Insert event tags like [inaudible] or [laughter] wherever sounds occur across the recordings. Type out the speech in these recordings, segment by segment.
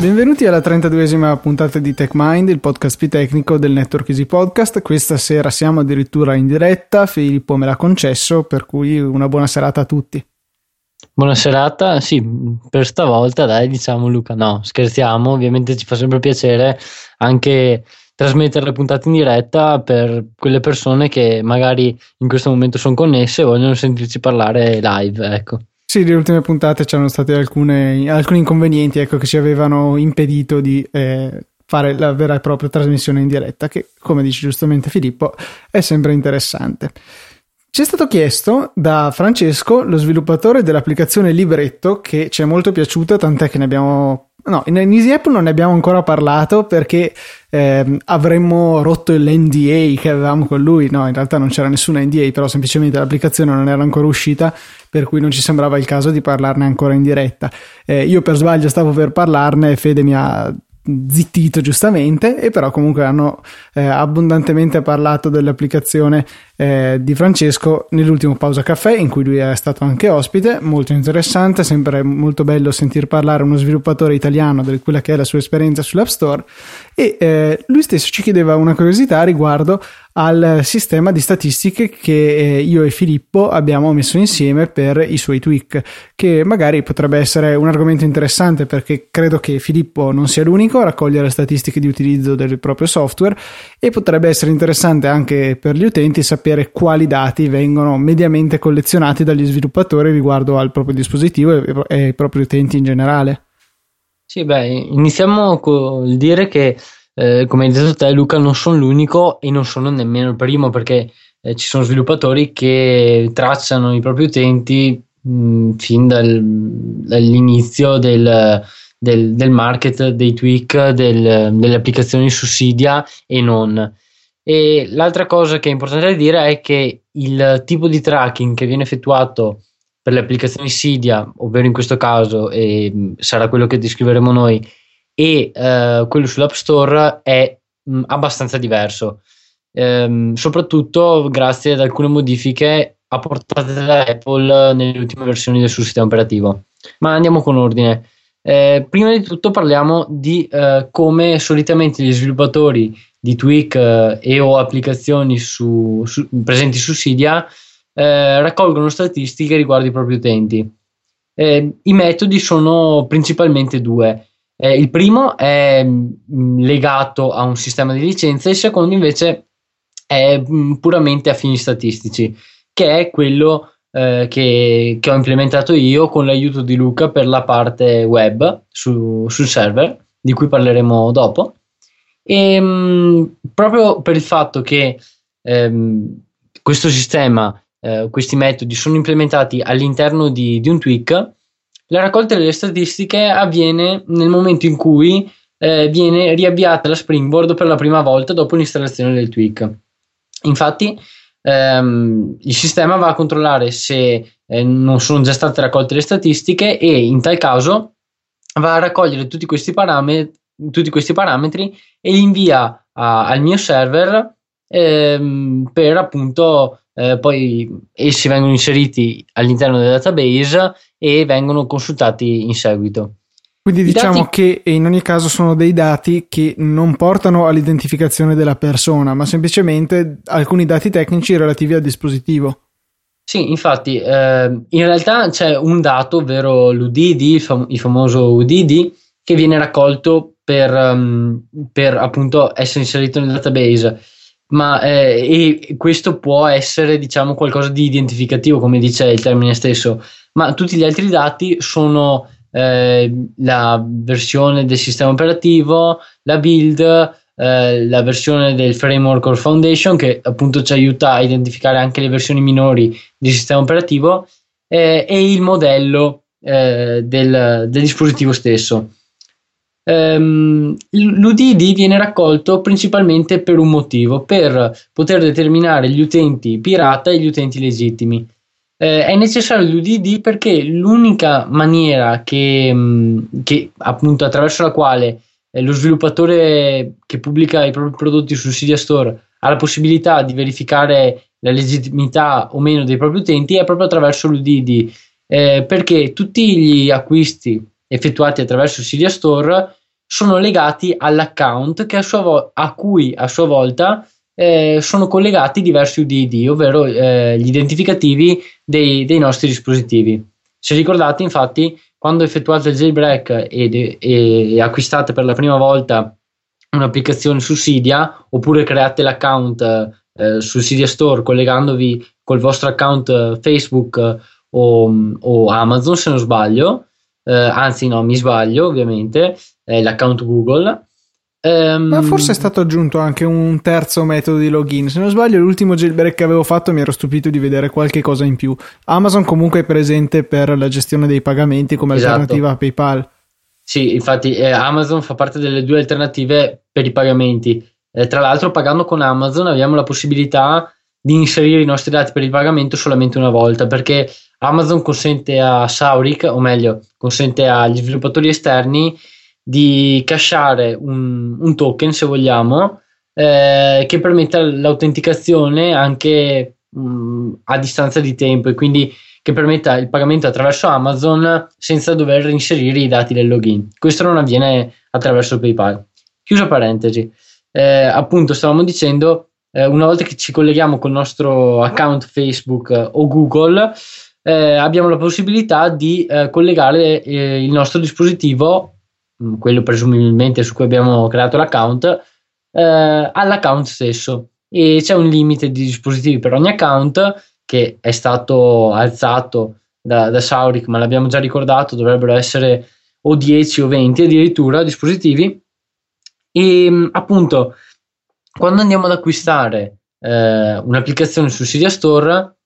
Benvenuti alla 32esima puntata di TechMind, il podcast più tecnico del Network Easy Podcast. Questa sera siamo addirittura in diretta, Filippo me l'ha concesso, per cui una buona serata a tutti. Buona serata, sì, per stavolta dai diciamo Luca, no scherziamo, ovviamente ci fa sempre piacere anche trasmettere le puntate in diretta per quelle persone che magari in questo momento sono connesse e vogliono sentirci parlare live, ecco. Sì, le ultime puntate c'erano stati alcuni inconvenienti ecco, che ci avevano impedito di eh, fare la vera e propria trasmissione in diretta, che come dice giustamente Filippo è sempre interessante. Ci è stato chiesto da Francesco, lo sviluppatore dell'applicazione Libretto, che ci è molto piaciuta, tant'è che ne abbiamo No, in Easy App non ne abbiamo ancora parlato perché eh, avremmo rotto l'NDA che avevamo con lui. No, in realtà non c'era nessuna NDA, però semplicemente l'applicazione non era ancora uscita, per cui non ci sembrava il caso di parlarne ancora in diretta. Eh, io per sbaglio stavo per parlarne, Fede mi ha zittito giustamente e però comunque hanno eh, abbondantemente parlato dell'applicazione eh, di Francesco nell'ultimo pausa caffè in cui lui è stato anche ospite molto interessante sempre molto bello sentir parlare uno sviluppatore italiano di quella che è la sua esperienza sull'App Store. E eh, lui stesso ci chiedeva una curiosità riguardo al sistema di statistiche che eh, io e Filippo abbiamo messo insieme per i suoi tweak, che magari potrebbe essere un argomento interessante perché credo che Filippo non sia l'unico a raccogliere statistiche di utilizzo del proprio software e potrebbe essere interessante anche per gli utenti sapere quali dati vengono mediamente collezionati dagli sviluppatori riguardo al proprio dispositivo e ai propri utenti in generale. Sì, beh, iniziamo col dire che eh, come hai detto te Luca, non sono l'unico e non sono nemmeno il primo perché eh, ci sono sviluppatori che tracciano i propri utenti mh, fin dal, dall'inizio del, del, del, market, dei tweak, del, delle applicazioni su Cydia e non. E l'altra cosa che è importante dire è che il tipo di tracking che viene effettuato per le applicazioni Cydia, ovvero in questo caso e sarà quello che descriveremo noi, e eh, quello sull'App Store è mh, abbastanza diverso, ehm, soprattutto grazie ad alcune modifiche apportate da Apple nelle ultime versioni del suo sistema operativo. Ma andiamo con ordine. Eh, prima di tutto parliamo di eh, come solitamente gli sviluppatori di tweak eh, e o applicazioni su, su, presenti su Cydia eh, raccolgono statistiche riguardo i propri utenti. Eh, I metodi sono principalmente due. Eh, il primo è mh, mm, legato a un sistema di licenze, il secondo invece è mh, mm, puramente a fini statistici, che è quello eh, che, che, ho implementato io con l'aiuto di Luca per la parte web su, sul server, di cui parleremo dopo. E mh, mm, proprio per il fatto che ehm, questo sistema, eh, questi metodi sono implementati all'interno di, di un tweak, la raccolta delle statistiche avviene nel momento in cui eh, viene riavviata la Springboard per la prima volta dopo l'installazione del tweak. Infatti, ehm, il sistema va a controllare se eh, non sono già state raccolte le statistiche e in tal caso va a raccogliere tutti questi parametri, tutti questi parametri e li invia a, al mio server ehm, per appunto eh, poi essi vengono inseriti all'interno del database e vengono consultati in seguito. Quindi diciamo dati... che in ogni caso sono dei dati che non portano all'identificazione della persona, ma semplicemente alcuni dati tecnici relativi al dispositivo. Sì, infatti, eh, in realtà c'è un dato, ovvero l'UDD, il, fam- il famoso UDD, che viene raccolto per, um, per appunto essere inserito nel database ma eh, e questo può essere diciamo qualcosa di identificativo come dice il termine stesso ma tutti gli altri dati sono eh, la versione del sistema operativo la build eh, la versione del framework or foundation che appunto ci aiuta a identificare anche le versioni minori del sistema operativo eh, e il modello eh, del, del dispositivo stesso ehm, l'UDD viene raccolto principalmente per un motivo, per poter determinare gli utenti pirata e gli utenti legittimi. Eh, è necessario l'UDD perché l'unica maniera che, mm, che appunto attraverso la quale eh, lo sviluppatore che pubblica i propri prodotti sul Cydia Store ha la possibilità di verificare la legittimità o meno dei propri utenti è proprio attraverso l'UDD eh, perché tutti gli acquisti effettuati attraverso Cydia Store sono legati all'account a, vo- a, cui a sua volta eh, sono collegati diversi UDD, ovvero eh, gli identificativi dei, dei, nostri dispositivi. Se ricordate, infatti, quando effettuate il jailbreak e, e, e acquistate per la prima volta un'applicazione su Cydia oppure create l'account eh, sul Cydia Store collegandovi col vostro account eh, Facebook o, o, Amazon se non sbaglio, eh, anzi no mi sbaglio ovviamente, l'account Google. Um, Ma forse è stato aggiunto anche un terzo metodo di login. Se non sbaglio, l'ultimo jailbreak che avevo fatto mi ero stupito di vedere qualche cosa in più. Amazon comunque è presente per la gestione dei pagamenti come esatto. alternativa a PayPal. Sì, infatti eh, Amazon fa parte delle due alternative per i pagamenti. Eh, tra l'altro, pagando con Amazon abbiamo la possibilità di inserire i nostri dati per il pagamento solamente una volta perché Amazon consente a Sauric, o meglio, consente agli sviluppatori esterni di cachare un, un token, se vogliamo, eh, che permetta l'autenticazione anche mh, mm, a distanza di tempo e quindi che permetta il pagamento attraverso Amazon senza dover inserire i dati del login. Questo non avviene attraverso PayPal. Chiusa parentesi. Eh, appunto, stavamo dicendo, eh, una volta che ci colleghiamo col nostro account Facebook eh, o Google, eh, abbiamo la possibilità di eh, collegare eh, il nostro dispositivo, quello presumibilmente su cui abbiamo creato l'account, all'account stesso. E c'è un limite di dispositivi per ogni account che è stato alzato da, da Sauric, ma l'abbiamo già ricordato, dovrebbero essere o 10 o 20 addirittura dispositivi. E mm, appunto, quando andiamo ad acquistare eh, un'applicazione sul Cydia Store,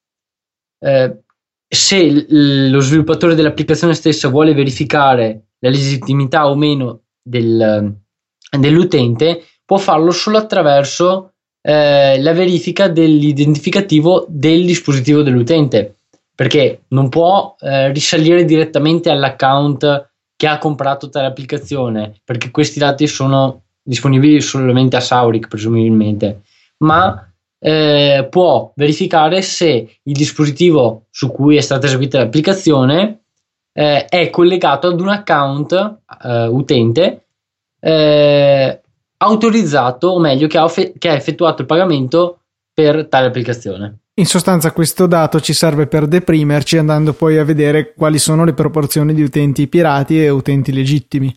eh, se lo sviluppatore dell'applicazione stessa vuole verificare la legittimità o meno del, dell'utente, può farlo solo attraverso eh, la verifica dell'identificativo del dispositivo dell'utente. Perché non può eh, risalire direttamente all'account che ha comprato tale applicazione perché questi dati sono disponibili solamente a Sauric presumibilmente. Ma eh, può verificare se il dispositivo su cui è stata eseguita l'applicazione eh, è collegato ad un account eh, utente eh, autorizzato, o meglio, che ha, off- che ha effettuato il pagamento per tale applicazione. In sostanza questo dato ci serve per deprimerci andando poi a vedere quali sono le proporzioni di utenti pirati e utenti legittimi.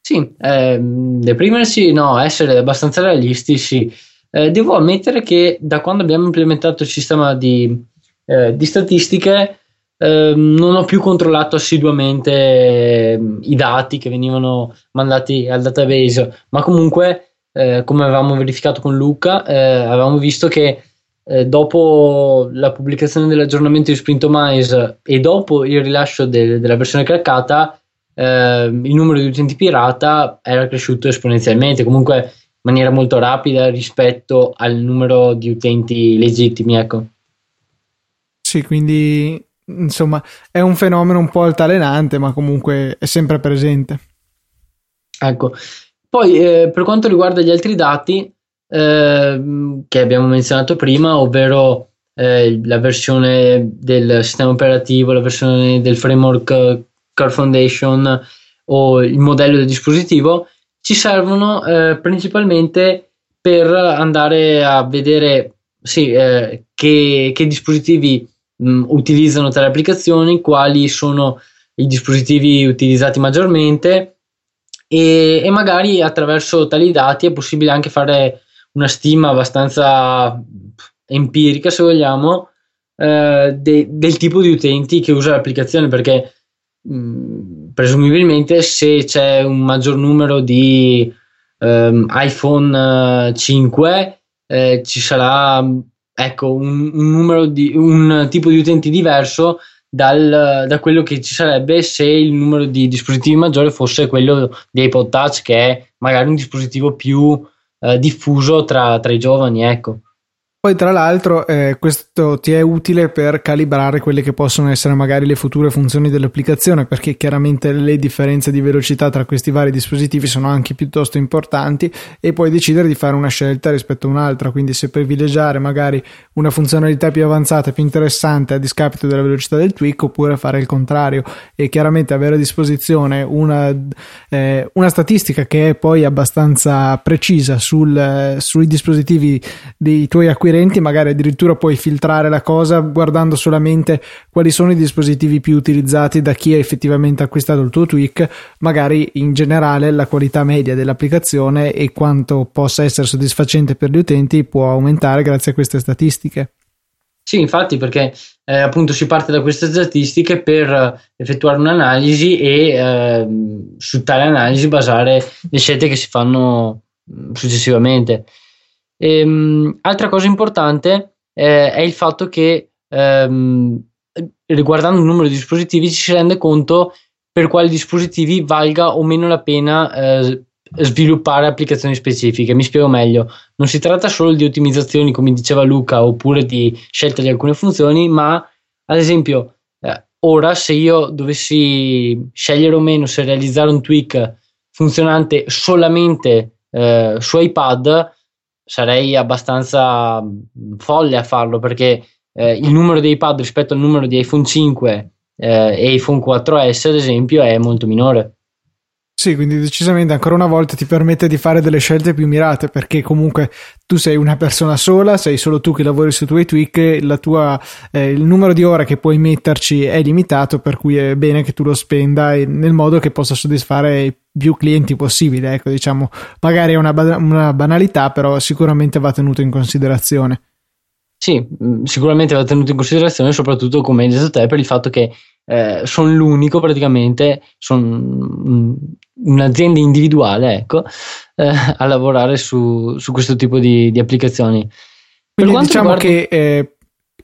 Sì, eh, deprimersi no, essere abbastanza realistici. Eh, devo ammettere che da quando abbiamo implementato il sistema di, eh, di statistiche Ehm, non ho più controllato assiduamente eh, i dati che venivano mandati al database, ma comunque, eh, come avevamo verificato con Luca, eh, avevamo visto che eh, dopo la pubblicazione dell'aggiornamento di Sprintomize e dopo il rilascio de- della versione craccata, ehm, il numero di utenti pirata era cresciuto esponenzialmente, comunque in maniera molto rapida rispetto al numero di utenti legittimi. Ecco. Sì, quindi insomma, è un fenomeno un po' altalenante, ma comunque è sempre presente. Ecco, poi eh, per quanto riguarda gli altri dati eh, che abbiamo menzionato prima, ovvero eh, la versione del sistema operativo, la versione del framework Car Foundation o il modello del dispositivo, ci servono eh, principalmente per andare a vedere sì, eh, che, che dispositivi mh, mm, utilizzano tali applicazioni, quali sono i dispositivi utilizzati maggiormente e, e, magari attraverso tali dati è possibile anche fare una stima abbastanza empirica, se vogliamo, eh, de, del tipo di utenti che usa l'applicazione perché mm, presumibilmente se c'è un maggior numero di um, iPhone 5 eh, eh, ci sarà ecco, un, un, numero di, un tipo di utenti diverso dal, da quello che ci sarebbe se il numero di dispositivi maggiore fosse quello di iPod Touch, che è magari un dispositivo più eh, diffuso tra, tra, i giovani. Ecco. Poi, tra l'altro, eh, questo ti è utile per calibrare quelle che possono essere magari le future funzioni dell'applicazione, perché chiaramente le differenze di velocità tra questi vari dispositivi sono anche piuttosto importanti e puoi decidere di fare una scelta rispetto a un'altra. Quindi, se privilegiare magari una funzionalità più avanzata, più interessante a discapito della velocità del tweak, oppure fare il contrario. E chiaramente avere a disposizione una, eh, una statistica che è poi abbastanza precisa sul, sui dispositivi dei tuoi acquirenti differenti, magari addirittura puoi filtrare la cosa guardando solamente quali sono i dispositivi più utilizzati da chi ha effettivamente acquistato il tuo tweak, magari in generale la qualità media dell'applicazione e quanto possa essere soddisfacente per gli utenti può aumentare grazie a queste statistiche. Sì, infatti, perché eh, appunto si parte da queste statistiche per eh, effettuare un'analisi e eh, su tale analisi basare le scelte che si fanno mm, successivamente. Ehm, altra cosa importante eh, è il fatto che ehm, riguardando il numero di dispositivi ci si rende conto per quali dispositivi valga o meno la pena eh, sviluppare applicazioni specifiche. Mi spiego meglio, non si tratta solo di ottimizzazioni come diceva Luca oppure di scelta di alcune funzioni, ma ad esempio eh, ora se io dovessi scegliere o meno se realizzare un tweak funzionante solamente eh, su iPad sarei abbastanza folle a farlo perché eh, il numero di iPad rispetto al numero di iPhone 5 eh, e iPhone 4S ad esempio è molto minore. Sì, quindi decisamente ancora una volta ti permette di fare delle scelte più mirate perché comunque tu sei una persona sola, sei solo tu che lavori sui tuoi tweak, tua, eh, il numero di ore che puoi metterci è limitato, per cui è bene che tu lo spenda nel modo che possa soddisfare più clienti possibile. Ecco, diciamo, magari è una, una banalità, però sicuramente va tenuto in considerazione. Sì, mm, sicuramente va tenuto in considerazione, soprattutto come hai detto te, per il fatto che eh, sono l'unico praticamente, sono un'azienda individuale, ecco, eh, a lavorare su, su, questo tipo di, di applicazioni. Quindi diciamo riguarda... che eh,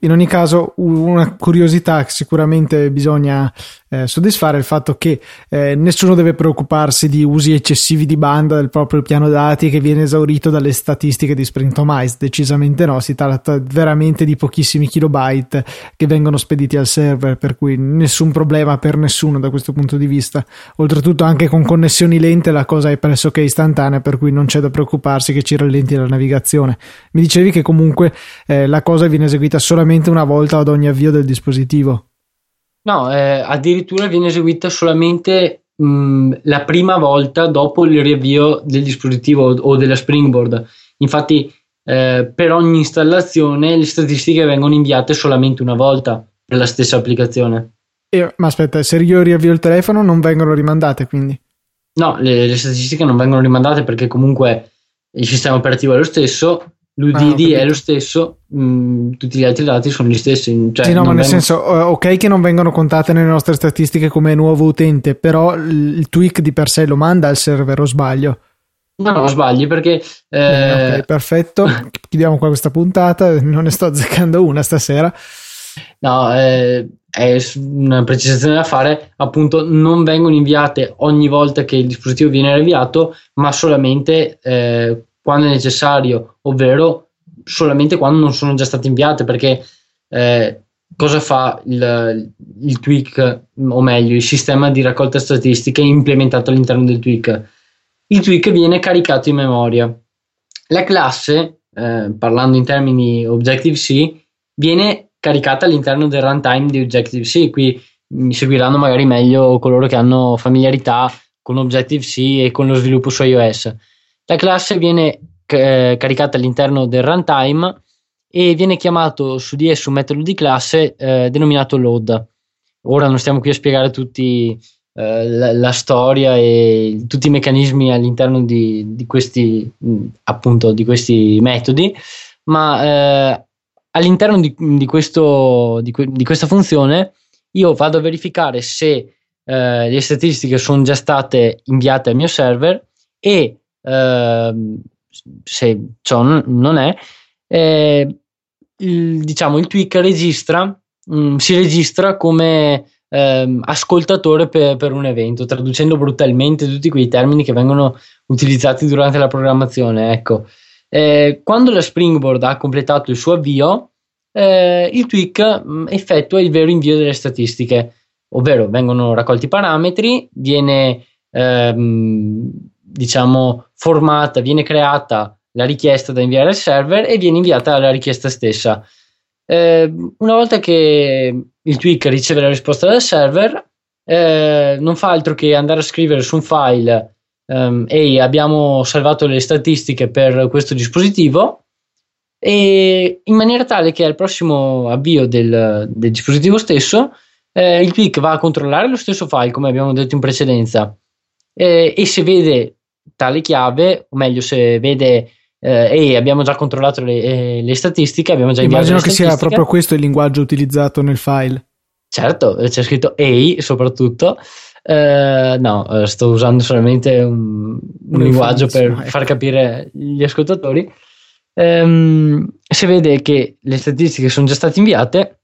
in ogni caso, una curiosità che sicuramente bisogna eh, soddisfare è il fatto che eh, nessuno deve preoccuparsi di usi eccessivi di banda del proprio piano dati che viene esaurito dalle statistiche di Sprintomize. Decisamente no, si tratta veramente di pochissimi kilobyte che vengono spediti al server, per cui nessun problema per nessuno da questo punto di vista. Oltretutto, anche con connessioni lente la cosa è pressoché istantanea, per cui non c'è da preoccuparsi che ci rallenti la navigazione. Mi dicevi che comunque eh, la cosa viene eseguita solamente solamente una volta ad ogni avvio del dispositivo. No, eh, addirittura viene eseguita solamente mh, la prima volta dopo il riavvio del dispositivo o della Springboard. Infatti, eh, per ogni installazione le statistiche vengono inviate solamente una volta per la stessa applicazione. Eh, ma aspetta, se io riavvio il telefono non vengono rimandate quindi? No, le, le statistiche non vengono rimandate perché comunque il sistema operativo è lo stesso L'UDD ah, è lo stesso, mh, mm, tutti gli altri dati sono gli stessi. Cioè sì, no, ma nel vengono... senso, ok, che non vengono contate nelle nostre statistiche come nuovo utente, però il tweak di per sé lo manda al server, o sbaglio? No, no, sbagli perché. Eh... ok, perfetto. [laughs] Chiudiamo qua questa puntata. Non ne sto azzeccando una stasera. No, eh, è una precisazione da fare. Appunto, non vengono inviate ogni volta che il dispositivo viene riavviato, ma solamente eh, quando è necessario, ovvero solamente quando non sono già state inviate, perché eh, cosa fa il, il, tweak, o meglio, il sistema di raccolta statistiche implementato all'interno del tweak? Il tweak viene caricato in memoria. La classe, eh, parlando in termini Objective-C, viene caricata all'interno del runtime di Objective-C. Qui mi seguiranno magari meglio coloro che hanno familiarità con Objective-C e con lo sviluppo su iOS. La classe viene eh, caricata all'interno del runtime e viene chiamato su di esso un metodo di classe eh, denominato load. Ora non stiamo qui a spiegare tutti eh, la, la, storia e tutti i meccanismi all'interno di, di questi appunto di questi metodi, ma eh, all'interno di, di, questo, di, di, questa funzione io vado a verificare se eh, le statistiche sono già state inviate al mio server e se ciò non è, eh, il, diciamo il tweak registra, mh, mm, si registra come eh, ascoltatore per, per, un evento, traducendo brutalmente tutti quei termini che vengono utilizzati durante la programmazione. Ecco. Eh, quando la Springboard ha completato il suo avvio, eh, il tweak mh, mm, effettua il vero invio delle statistiche, ovvero vengono raccolti i parametri, viene ehm, diciamo formata, viene creata la richiesta da inviare al server e viene inviata la richiesta stessa. Eh, una volta che il tweak riceve la risposta dal server, eh, non fa altro che andare a scrivere su un file um, ehi abbiamo salvato le statistiche per questo dispositivo e in maniera tale che al prossimo avvio del, del dispositivo stesso eh, il tweak va a controllare lo stesso file come abbiamo detto in precedenza eh, e se vede tale chiave o meglio se vede eh, ehi abbiamo già controllato le, eh, le statistiche abbiamo già immagino che sia proprio questo il linguaggio utilizzato nel file certo c'è scritto ehi soprattutto Uh, no, uh, sto usando solamente un, un linguaggio per ecco. far capire gli ascoltatori. Um, se vede che le statistiche sono già state inviate,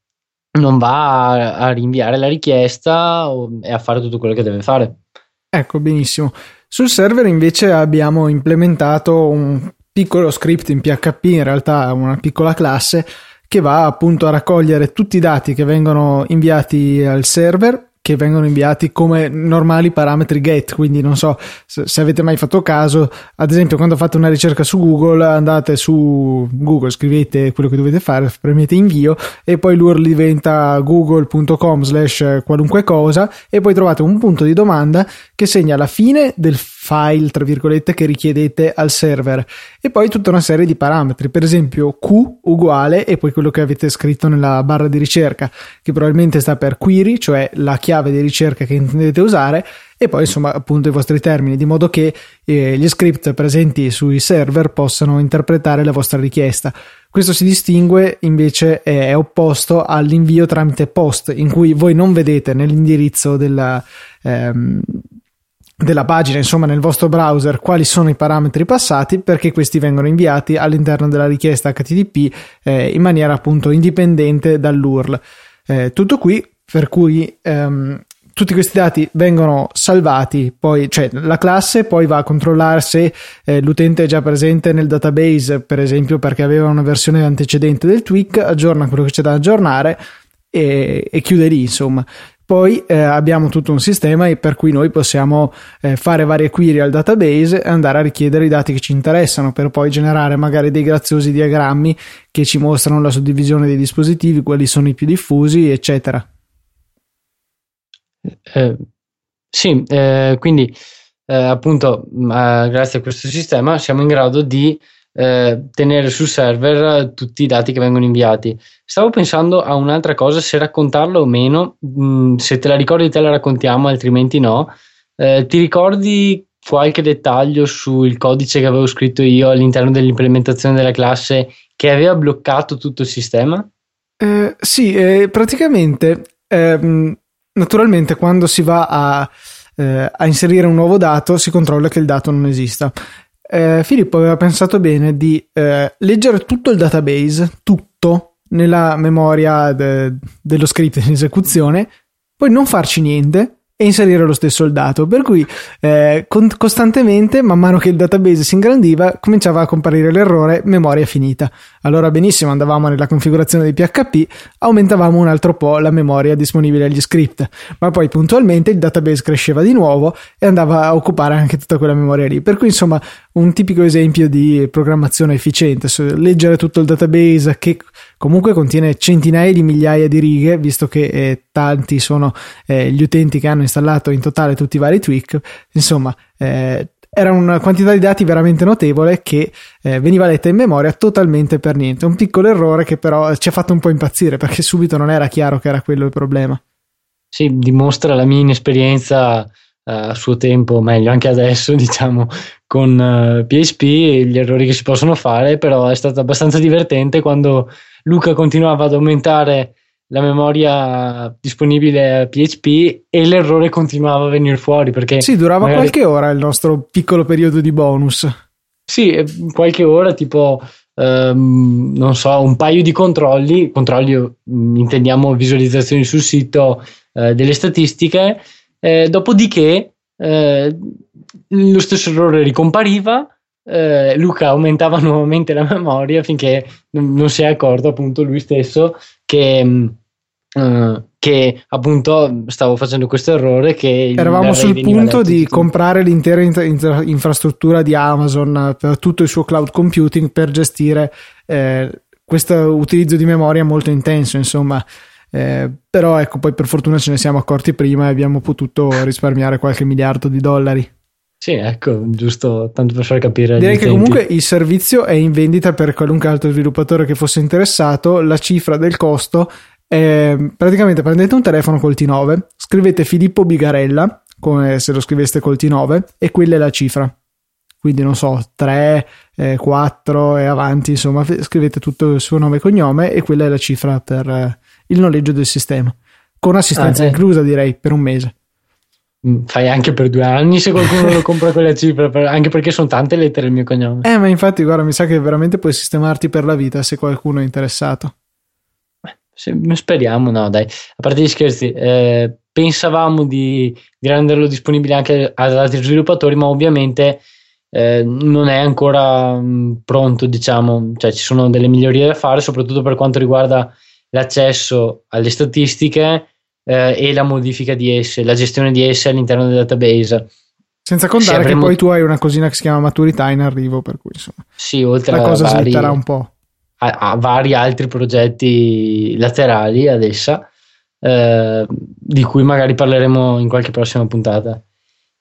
non va a, a rinviare la richiesta o, e a fare tutto quello che deve fare. Ecco, benissimo. Sul server invece abbiamo implementato un piccolo script in PHP, in realtà una piccola classe che va appunto a raccogliere tutti i dati che vengono inviati al server che vengono inviati come normali parametri get, quindi non so se, avete mai fatto caso, ad esempio quando fate una ricerca su Google andate su Google, scrivete quello che dovete fare, premete invio e poi l'URL diventa google.com slash qualunque cosa e poi trovate un punto di domanda che segna la fine del file, tra virgolette, che richiedete al server. E poi tutta una serie di parametri, per esempio Q uguale e poi quello che avete scritto nella barra di ricerca, che probabilmente sta per query, cioè la chiave di ricerca che intendete usare e poi insomma appunto i vostri termini, di modo che eh, gli script presenti sui server possano interpretare la vostra richiesta. Questo si distingue invece, è opposto all'invio tramite post, in cui voi non vedete nell'indirizzo della, ehm, della pagina, insomma nel vostro browser, quali sono i parametri passati perché questi vengono inviati all'interno della richiesta HTTP eh, in maniera appunto indipendente dall'URL. Eh, tutto qui, per cui ehm, tutti questi dati vengono salvati, poi, cioè la classe poi va a controllare se eh, l'utente è già presente nel database, per esempio perché aveva una versione antecedente del tweak, aggiorna quello che c'è da aggiornare e, e chiude lì, insomma. Poi eh, abbiamo tutto un sistema per cui noi possiamo eh, fare varie query al database e andare a richiedere i dati che ci interessano per poi generare magari dei graziosi diagrammi che ci mostrano la suddivisione dei dispositivi, quali sono i più diffusi, eccetera. Eh, sì, eh, quindi eh, appunto grazie a questo sistema siamo in grado di eh, tenere sul server tutti i dati che vengono inviati. Stavo pensando a un'altra cosa, se raccontarlo o meno, mh, mm, se te la ricordi te la raccontiamo, altrimenti no. Eh, ti ricordi qualche dettaglio sul codice che avevo scritto io all'interno dell'implementazione della classe che aveva bloccato tutto il sistema? Sì, praticamente, ehm, naturalmente quando si va a, eh, a inserire un nuovo dato si controlla che il dato non esista. Eh, Filippo aveva pensato bene di eh, leggere tutto il database, tutto, nella memoria de- dello script in esecuzione, poi non farci niente e inserire lo stesso il dato. Per cui eh, con- costantemente, man mano che il database si ingrandiva, cominciava a comparire l'errore memoria finita. Allora benissimo, andavamo nella configurazione di PHP, aumentavamo un altro po' la memoria disponibile agli script, ma poi puntualmente il database cresceva di nuovo e andava a occupare anche tutta quella memoria lì. Per cui insomma un tipico esempio di programmazione efficiente, leggere tutto il database che comunque contiene centinaia di migliaia di righe, visto che eh, tanti sono eh, gli utenti che hanno installato in totale tutti i vari tweak, insomma eh, era una quantità di dati veramente notevole che eh, veniva letta in memoria totalmente per niente. Un piccolo errore che però ci ha fatto un po' impazzire perché subito non era chiaro che era quello il problema. Sì, dimostra la mia inesperienza a suo tempo, meglio anche adesso, [laughs] diciamo, con uh, eh, PHP, gli errori che si possono fare, però è stato abbastanza divertente quando Luca continuava ad aumentare la memoria disponibile a PHP e l'errore continuava a venire fuori perché sì durava magari... qualche ora il nostro piccolo periodo di bonus. Sì eh, qualche ora tipo um, non so un paio di controlli controlli mm, intendiamo visualizzazioni sul sito uh, delle statistiche eh, dopodiché eh, lo stesso errore ricompariva eh, Luca aumentava [laughs] nuovamente la memoria finché non, non si è accorto appunto lui stesso che, uh, che appunto stavo facendo questo errore che eravamo sul punto di tutto. comprare l'intera inter- infrastruttura di Amazon per tutto il suo cloud computing per gestire eh, questo utilizzo di memoria molto intenso insomma eh, però ecco poi per fortuna ce ne siamo accorti prima e abbiamo potuto risparmiare qualche miliardo di dollari sì, ecco, giusto tanto per far capire. Direi che comunque il servizio è in vendita per qualunque altro sviluppatore che fosse interessato. La cifra del costo è praticamente prendete un telefono col T9, scrivete Filippo Bigarella, come se lo scriveste col T9, e quella è la cifra. Quindi non so, 3, eh, 4 e avanti, insomma, scrivete tutto il suo nome e cognome e quella è la cifra per eh, il noleggio del sistema. Con assistenza ah, eh. inclusa, direi, per un mese. Mm, fai anche per due anni se qualcuno lo [laughs] compra quella cifra, anche perché sono tante lettere il mio cognome. Eh, ma infatti, guarda, mi sa che veramente puoi sistemarti per la vita se qualcuno è interessato. Se, speriamo, no, dai. A parte gli scherzi, eh, pensavamo di, di, renderlo disponibile anche ad altri sviluppatori, ma ovviamente eh, non è ancora mh, mm, pronto, diciamo, cioè ci sono delle migliorie da fare, soprattutto per quanto riguarda l'accesso alle statistiche eh, e la modifica di esse, la gestione di esse all'interno del database. Senza contare avremo... che poi tu hai una cosina che si chiama maturità in arrivo, per cui insomma, sì, oltre la cosa vari, slitterà un po'. A, a, vari altri progetti laterali ad essa, eh, di cui magari parleremo in qualche prossima puntata.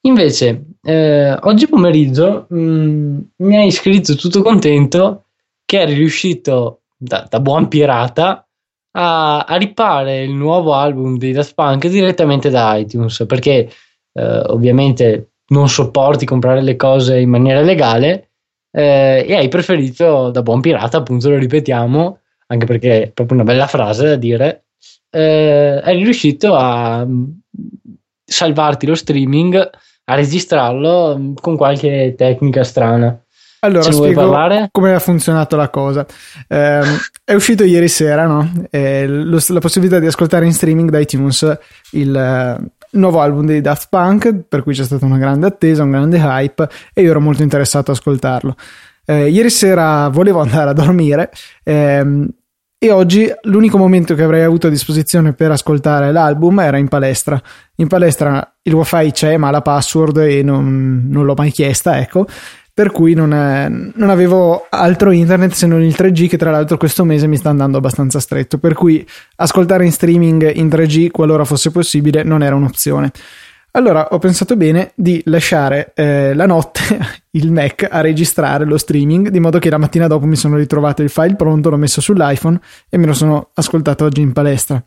Invece, eh, oggi pomeriggio mh, mm, mi hai scritto tutto contento che eri riuscito da, da buon pirata a, a ripare il nuovo album di Daft Punk direttamente da iTunes perché eh, ovviamente non sopporti comprare le cose in maniera legale eh, e hai preferito da buon pirata appunto lo ripetiamo anche perché è proprio una bella frase da dire eh, eri riuscito a mm, salvarti lo streaming a registrarlo mm, con qualche tecnica strana allora, spiego come ha funzionato la cosa. Eh, è uscito ieri sera no? eh, lo, la possibilità di ascoltare in streaming da iTunes il uh, nuovo album dei Daft Punk, per cui c'è stata una grande attesa, un grande hype e io ero molto interessato a ascoltarlo. Eh, ieri sera volevo andare a dormire ehm, e oggi l'unico momento che avrei avuto a disposizione per ascoltare l'album era in palestra. In palestra il wifi c'è ma la password e non, non l'ho mai chiesta, ecco per cui non, è, non, avevo altro internet se non il 3G che tra l'altro questo mese mi sta andando abbastanza stretto. Per cui ascoltare in streaming in 3G qualora fosse possibile non era un'opzione. Allora ho pensato bene di lasciare eh, la notte [laughs] il Mac a registrare lo streaming di modo che la mattina dopo mi sono ritrovato il file pronto l'ho messo sull'iPhone e me lo sono ascoltato oggi in palestra.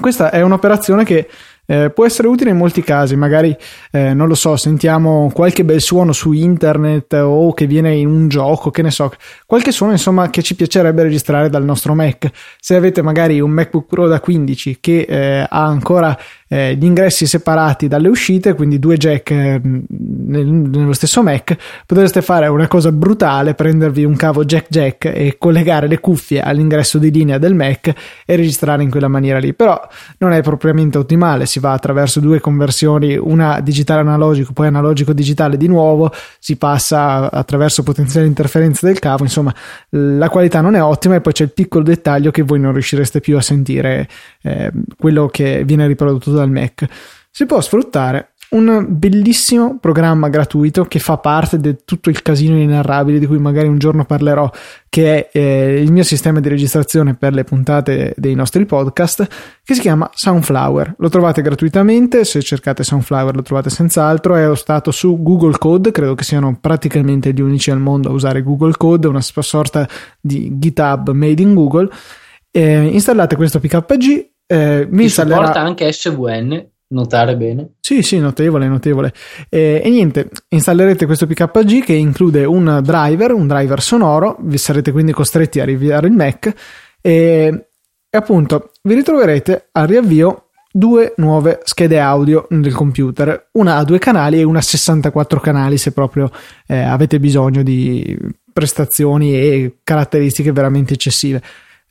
Questa è un'operazione che eh, può essere utile in molti casi, magari eh, non lo so, sentiamo qualche bel suono su internet o che viene in un gioco, che ne so, qualche suono insomma che ci piacerebbe registrare dal nostro Mac. Se avete magari un MacBook Pro da 15 che eh, ha ancora eh, gli ingressi separati dalle uscite, quindi due jack eh, nel, nello stesso Mac, potreste fare una cosa brutale, prendervi un cavo jack jack e collegare le cuffie all'ingresso di linea del Mac e registrare in quella maniera lì. Però non è propriamente ottimale, si va attraverso due conversioni, una digitale analogico, poi analogico digitale di nuovo, si passa attraverso potenziali interferenze del cavo, insomma la qualità non è ottima e poi c'è il piccolo dettaglio che voi non riuscireste più a sentire eh, quello che viene riprodotto dal Mac. Si può sfruttare un bellissimo programma gratuito che fa parte di tutto il casino inarrabile di cui magari un giorno parlerò, che è eh, il mio sistema di registrazione per le puntate dei nostri podcast, che si chiama Sunflower. Lo trovate gratuitamente, se cercate Sunflower lo trovate senz'altro, è ostato su Google Code, credo che siano praticamente gli unici al mondo a usare Google Code, una sorta di GitHub made in Google. Eh, installate questo PKG eh, mi installerà... supporta anche SVN, notare bene. Sì, sì, notevole, notevole. Eh, e niente, installerete questo PKG che include un driver, un driver sonoro, vi sarete quindi costretti a riavviare il Mac e, e appunto vi ritroverete al riavvio due nuove schede audio del computer, una a due canali e una a 64 canali se proprio eh, avete bisogno di prestazioni e caratteristiche veramente eccessive.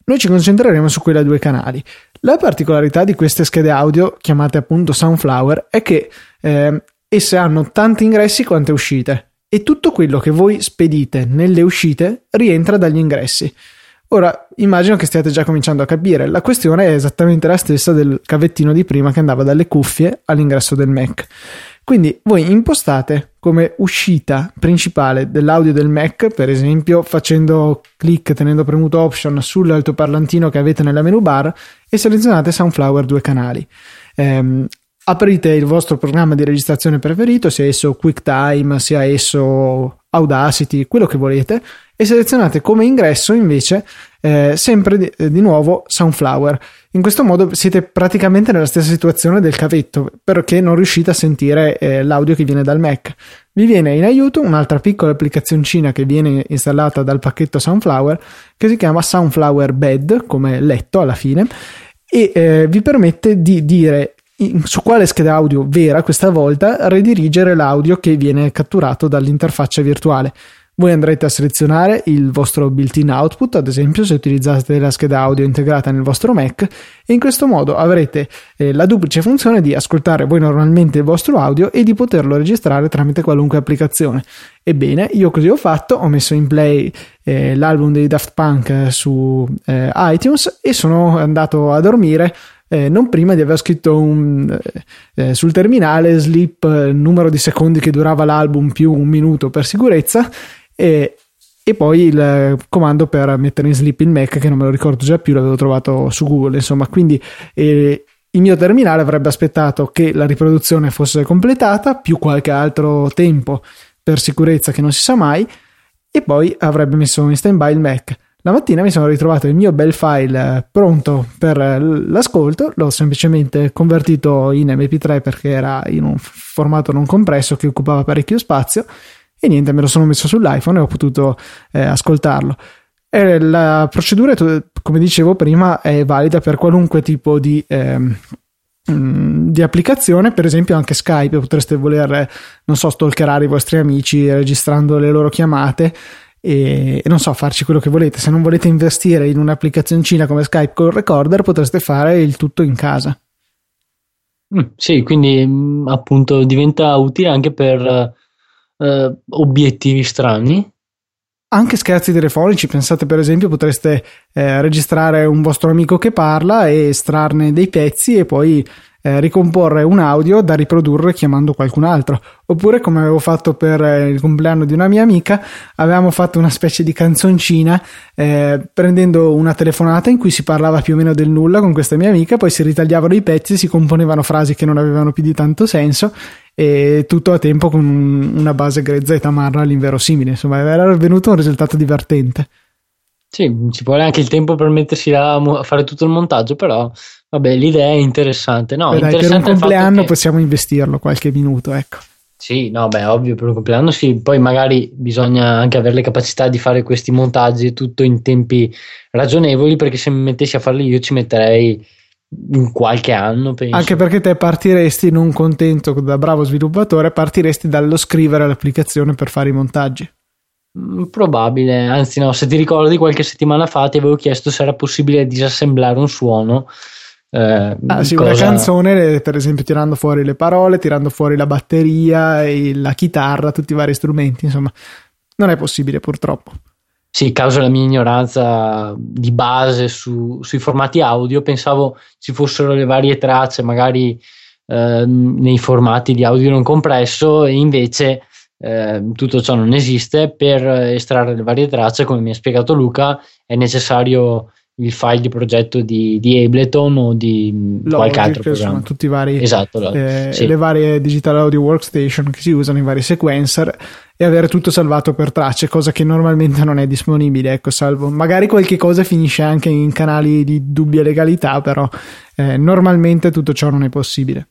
Noi ci concentreremo su quelle a due canali. La particolarità di queste schede audio, chiamate appunto Sunflower, è che eh, esse hanno tanti ingressi quante uscite. e tutto quello che voi spedite nelle uscite rientra dagli ingressi. Ora, immagino che stiate già cominciando a capire, la questione è esattamente la stessa del cavettino di prima che andava dalle cuffie all'ingresso del Mac. Quindi voi impostate come uscita principale dell'audio del Mac, per esempio facendo clic tenendo premuto option sull'altoparlantino che avete nella menu bar e selezionate Soundflower due canali. Ehm, aprite il vostro programma di registrazione preferito, sia esso QuickTime, sia esso Audacity, quello che volete, e selezionate come ingresso invece eh, sempre di, di, nuovo Soundflower. In questo modo siete praticamente nella stessa situazione del cavetto, perché non riuscite a sentire eh, l'audio che viene dal Mac. Vi viene in aiuto un'altra piccola applicazioncina che viene installata dal pacchetto Soundflower che si chiama Soundflower Bed, come letto alla fine, e eh, vi permette di dire su quale scheda audio vera questa volta redirigere l'audio che viene catturato dall'interfaccia virtuale. Voi andrete a selezionare il vostro built-in output, ad esempio se utilizzate la scheda audio integrata nel vostro Mac, e in questo modo avrete eh, la duplice funzione di ascoltare voi normalmente il vostro audio e di poterlo registrare tramite qualunque applicazione. Ebbene, io così ho fatto, ho messo in play eh, l'album dei Daft Punk su eh, iTunes e sono andato a dormire eh, non prima di aver scritto un, eh, sul terminale sleep eh, numero di secondi che durava l'album più un minuto per sicurezza e, e poi il comando per mettere in sleep il Mac che non me lo ricordo già più l'avevo trovato su Google insomma quindi eh, il mio terminale avrebbe aspettato che la riproduzione fosse completata più qualche altro tempo per sicurezza che non si sa mai e poi avrebbe messo in stand by il Mac. La mattina mi sono ritrovato il mio bel file eh, pronto per eh, l'ascolto, l'ho semplicemente convertito in MP3 perché era in un formato non compresso che occupava parecchio spazio e niente, me lo sono messo sull'iPhone e ho potuto eh, ascoltarlo. E la procedura, come dicevo prima, è valida per qualunque tipo di, eh, di applicazione, per esempio anche Skype, potreste voler, non so, stalkerare i vostri amici registrando le loro chiamate e, non so, farci quello che volete. Se non volete investire in un'applicazioncina come Skype col recorder, potreste fare il tutto in casa. Mm, sì, quindi mm, appunto diventa utile anche per uh, obiettivi strani. Anche scherzi telefonici, pensate per esempio potreste eh, registrare un vostro amico che parla e estrarne dei pezzi e poi eh, ricomporre un audio da riprodurre chiamando qualcun altro. Oppure, come avevo fatto per eh, il compleanno di una mia amica, avevamo fatto una specie di canzoncina eh, prendendo una telefonata in cui si parlava più o meno del nulla con questa mia amica, poi si ritagliavano i pezzi, si componevano frasi che non avevano più di tanto senso e tutto a tempo con una base grezza e tamarra all'inverosimile. Insomma, era venuto un risultato divertente. Sì, ci vuole anche il tempo per mettersi a fare tutto il montaggio, però vabbè, l'idea è interessante. No, Beh, dai, interessante per un compleanno che... possiamo investirlo qualche minuto, ecco. Sì, no, beh, ovvio, per un compleanno sì, poi magari bisogna anche avere le capacità di fare questi montaggi tutto in tempi ragionevoli, perché se mi mettessi a farli io ci metterei in qualche anno, penso. Anche perché te partiresti non contento da bravo sviluppatore, partiresti dallo scrivere l'applicazione per fare i montaggi. Mm, probabile, anzi no, se ti ricordi qualche settimana fa ti avevo chiesto se era possibile disassemblare un suono. Eh, ah, sì, cosa... una canzone, per esempio, tirando fuori le parole, tirando fuori la batteria, la chitarra, tutti i vari strumenti, insomma, non è possibile purtroppo. Sì, causa la mia ignoranza di base su, sui formati audio, pensavo ci fossero le varie tracce, magari eh, nei formati di audio non compresso, e invece eh, tutto ciò non esiste. Per estrarre le varie tracce, come mi ha spiegato Luca, è necessario il file di progetto di, di Ableton o di Logic, qualche altro programma. Sono tutti i vari, esatto, eh, sì. le varie digital audio workstation che si usano, i vari sequencer e avere tutto salvato per tracce, cosa che normalmente non è disponibile. Ecco, salvo magari qualche cosa finisce anche in canali di dubbia legalità, però eh, normalmente tutto ciò non è possibile.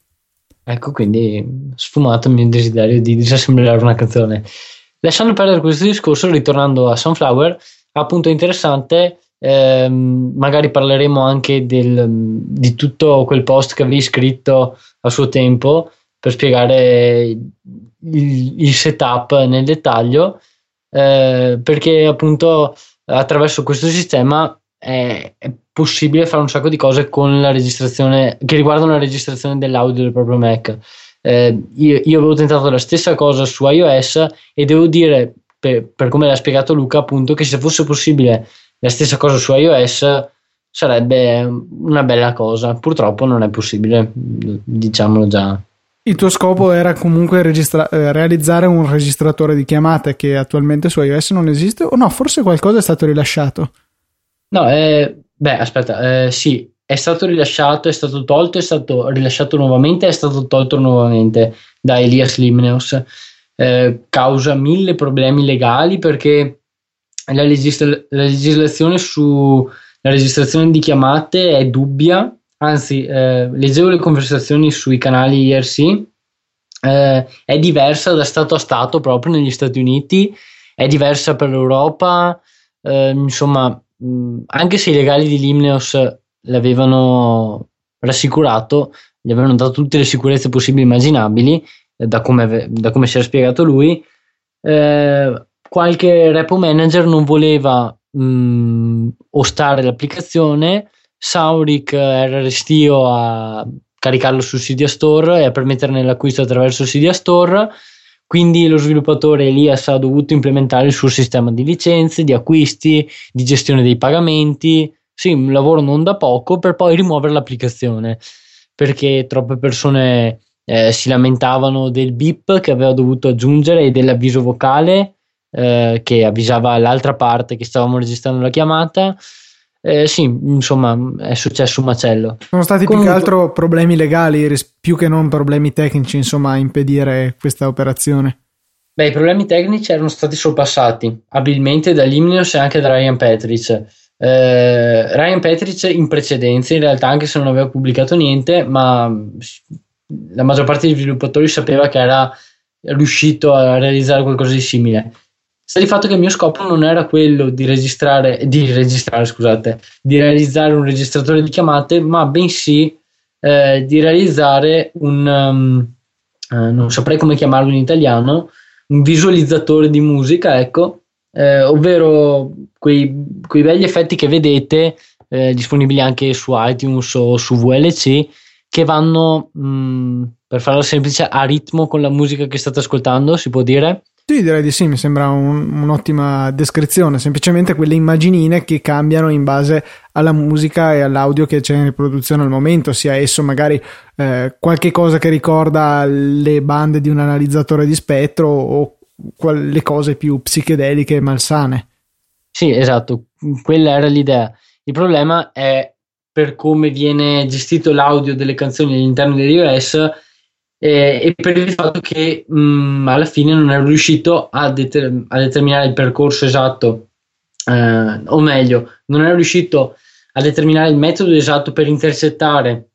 Ecco, quindi sfumato il mio desiderio di disassemblare una canzone. Lasciando perdere questo discorso, ritornando a Sunflower, appunto interessante, ehm, magari parleremo anche del, di tutto quel post che avevi scritto a suo tempo per spiegare il, il setup nel dettaglio, eh, perché appunto attraverso questo sistema è, è, possibile fare un sacco di cose con la registrazione che riguardano la registrazione dell'audio del proprio Mac. Eh, io, io, avevo tentato la stessa cosa su iOS e devo dire, per, per come l'ha spiegato Luca, appunto, che se fosse possibile la stessa cosa su iOS sarebbe una bella cosa. Purtroppo non è possibile, diciamolo già. Il tuo scopo era comunque registra- eh, realizzare un registratore di chiamate che attualmente su iOS non esiste, o no, forse qualcosa è stato rilasciato. No, eh, beh, aspetta, eh, sì, è stato rilasciato, è stato tolto, è stato rilasciato nuovamente, è stato tolto nuovamente da Elias Limneus. Eh, causa mille problemi legali perché la, legisla- la legislazione sulla registrazione di chiamate è dubbia, anzi, eh, leggevo le conversazioni sui canali IRC, eh, è diversa da stato a stato proprio negli Stati Uniti, è diversa per l'Europa, eh, insomma, mh, anche se i legali di Limneos l'avevano rassicurato, gli avevano dato tutte le sicurezze possibili e immaginabili, eh, da come, da come si era spiegato lui. Eh, qualche repo manager non voleva mh, ostare l'applicazione, Sauric era restio a caricarlo su Cydia Store e a permetterne l'acquisto attraverso Cydia Store. Quindi lo sviluppatore Elias ha dovuto implementare il suo sistema di licenze, di acquisti, di gestione dei pagamenti, sì, un lavoro non da poco per poi rimuovere l'applicazione perché troppe persone eh, si lamentavano del bip che aveva dovuto aggiungere e dell'avviso vocale eh, che avvisava l'altra parte che stavamo registrando la chiamata. Eh, sì, insomma, è successo un macello. Sono stati Comunque... più che altro problemi legali più che non problemi tecnici, insomma, a impedire questa operazione. Beh, i problemi tecnici erano stati sorpassati abilmente da Limnios e anche da Ryan Petric eh, Ryan Petric in precedenza, in realtà, anche se non aveva pubblicato niente, ma la maggior parte degli sviluppatori sapeva che era riuscito a realizzare qualcosa di simile. Sta di fatto che il mio scopo non era quello di registrare, di registrare, scusate, di realizzare un registratore di chiamate, ma bensì eh, di realizzare un, um, eh, non saprei come chiamarlo in italiano, un visualizzatore di musica, ecco, eh, ovvero quei, quei, begli effetti che vedete eh, disponibili anche su iTunes o su VLC che vanno, mh, mm, per farlo semplice, a ritmo con la musica che state ascoltando, si può dire? Sì, direi di sì, mi sembra un, un'ottima descrizione, semplicemente quelle immaginine che cambiano in base alla musica e all'audio che c'è in riproduzione al momento, sia esso magari eh, qualche cosa che ricorda le bande di un analizzatore di spettro o le cose più psichedeliche e malsane. Sì, esatto, quella era l'idea. Il problema è per come viene gestito l'audio delle canzoni all'interno dell'iOS eh, e per il fatto che mh, mm, alla fine non ero riuscito a, deter- a determinare il percorso esatto, eh, o meglio, non ero riuscito a determinare il metodo esatto per intercettare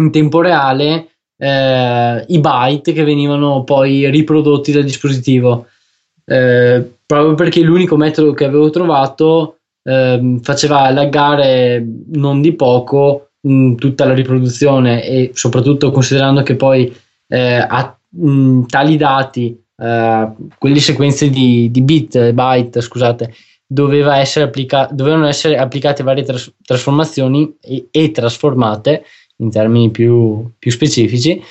in tempo reale eh, i byte che venivano poi riprodotti dal dispositivo. Eh, proprio perché l'unico metodo che avevo trovato eh, faceva laggare non di poco mh, tutta la riproduzione e soprattutto considerando che poi eh, a mh, tali dati, eh, quelle sequenze di, di bit, byte, scusate, essere applica- dovevano essere applicate varie tras- trasformazioni e, e trasformate in termini più, più specifici,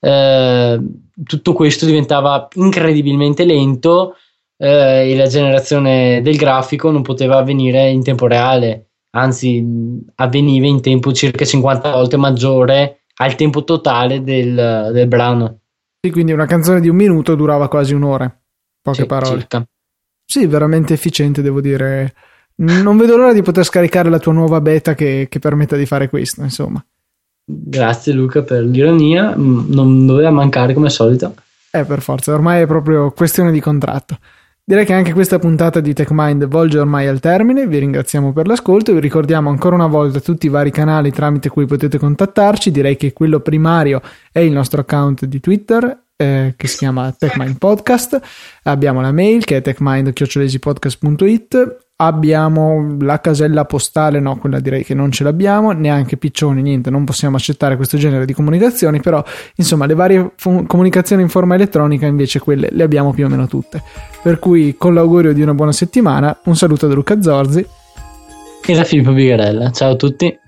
eh, tutto questo diventava incredibilmente lento eh, e la generazione del grafico non poteva avvenire in tempo reale, anzi avveniva in tempo circa 50 volte maggiore al tempo totale del, del brano. Sì, quindi una canzone di un minuto durava quasi un'ora, poche sì, parole. Circa. Sì, veramente efficiente, devo dire. Non vedo l'ora di poter scaricare la tua nuova beta che, che permetta di fare questo, insomma. Grazie Luca per l'ironia, mm, non doveva mancare come al solito. Eh, per forza, ormai è proprio questione di contratto. Direi che anche questa puntata di TechMind volge ormai al termine, vi ringraziamo per l'ascolto, vi ricordiamo ancora una volta tutti i vari canali tramite cui potete contattarci, direi che quello primario è il nostro account di Twitter eh, che si chiama TechMind Podcast, abbiamo la mail che è techmind.it abbiamo la casella postale, no, quella direi che non ce l'abbiamo, neanche piccioni, niente, non possiamo accettare questo genere di comunicazioni, però insomma le varie fu- comunicazioni in forma elettronica invece quelle le abbiamo più o meno tutte. Per cui con l'augurio di una buona settimana, un saluto da Luca Zorzi e da Filippo Bigarella. Ciao a tutti.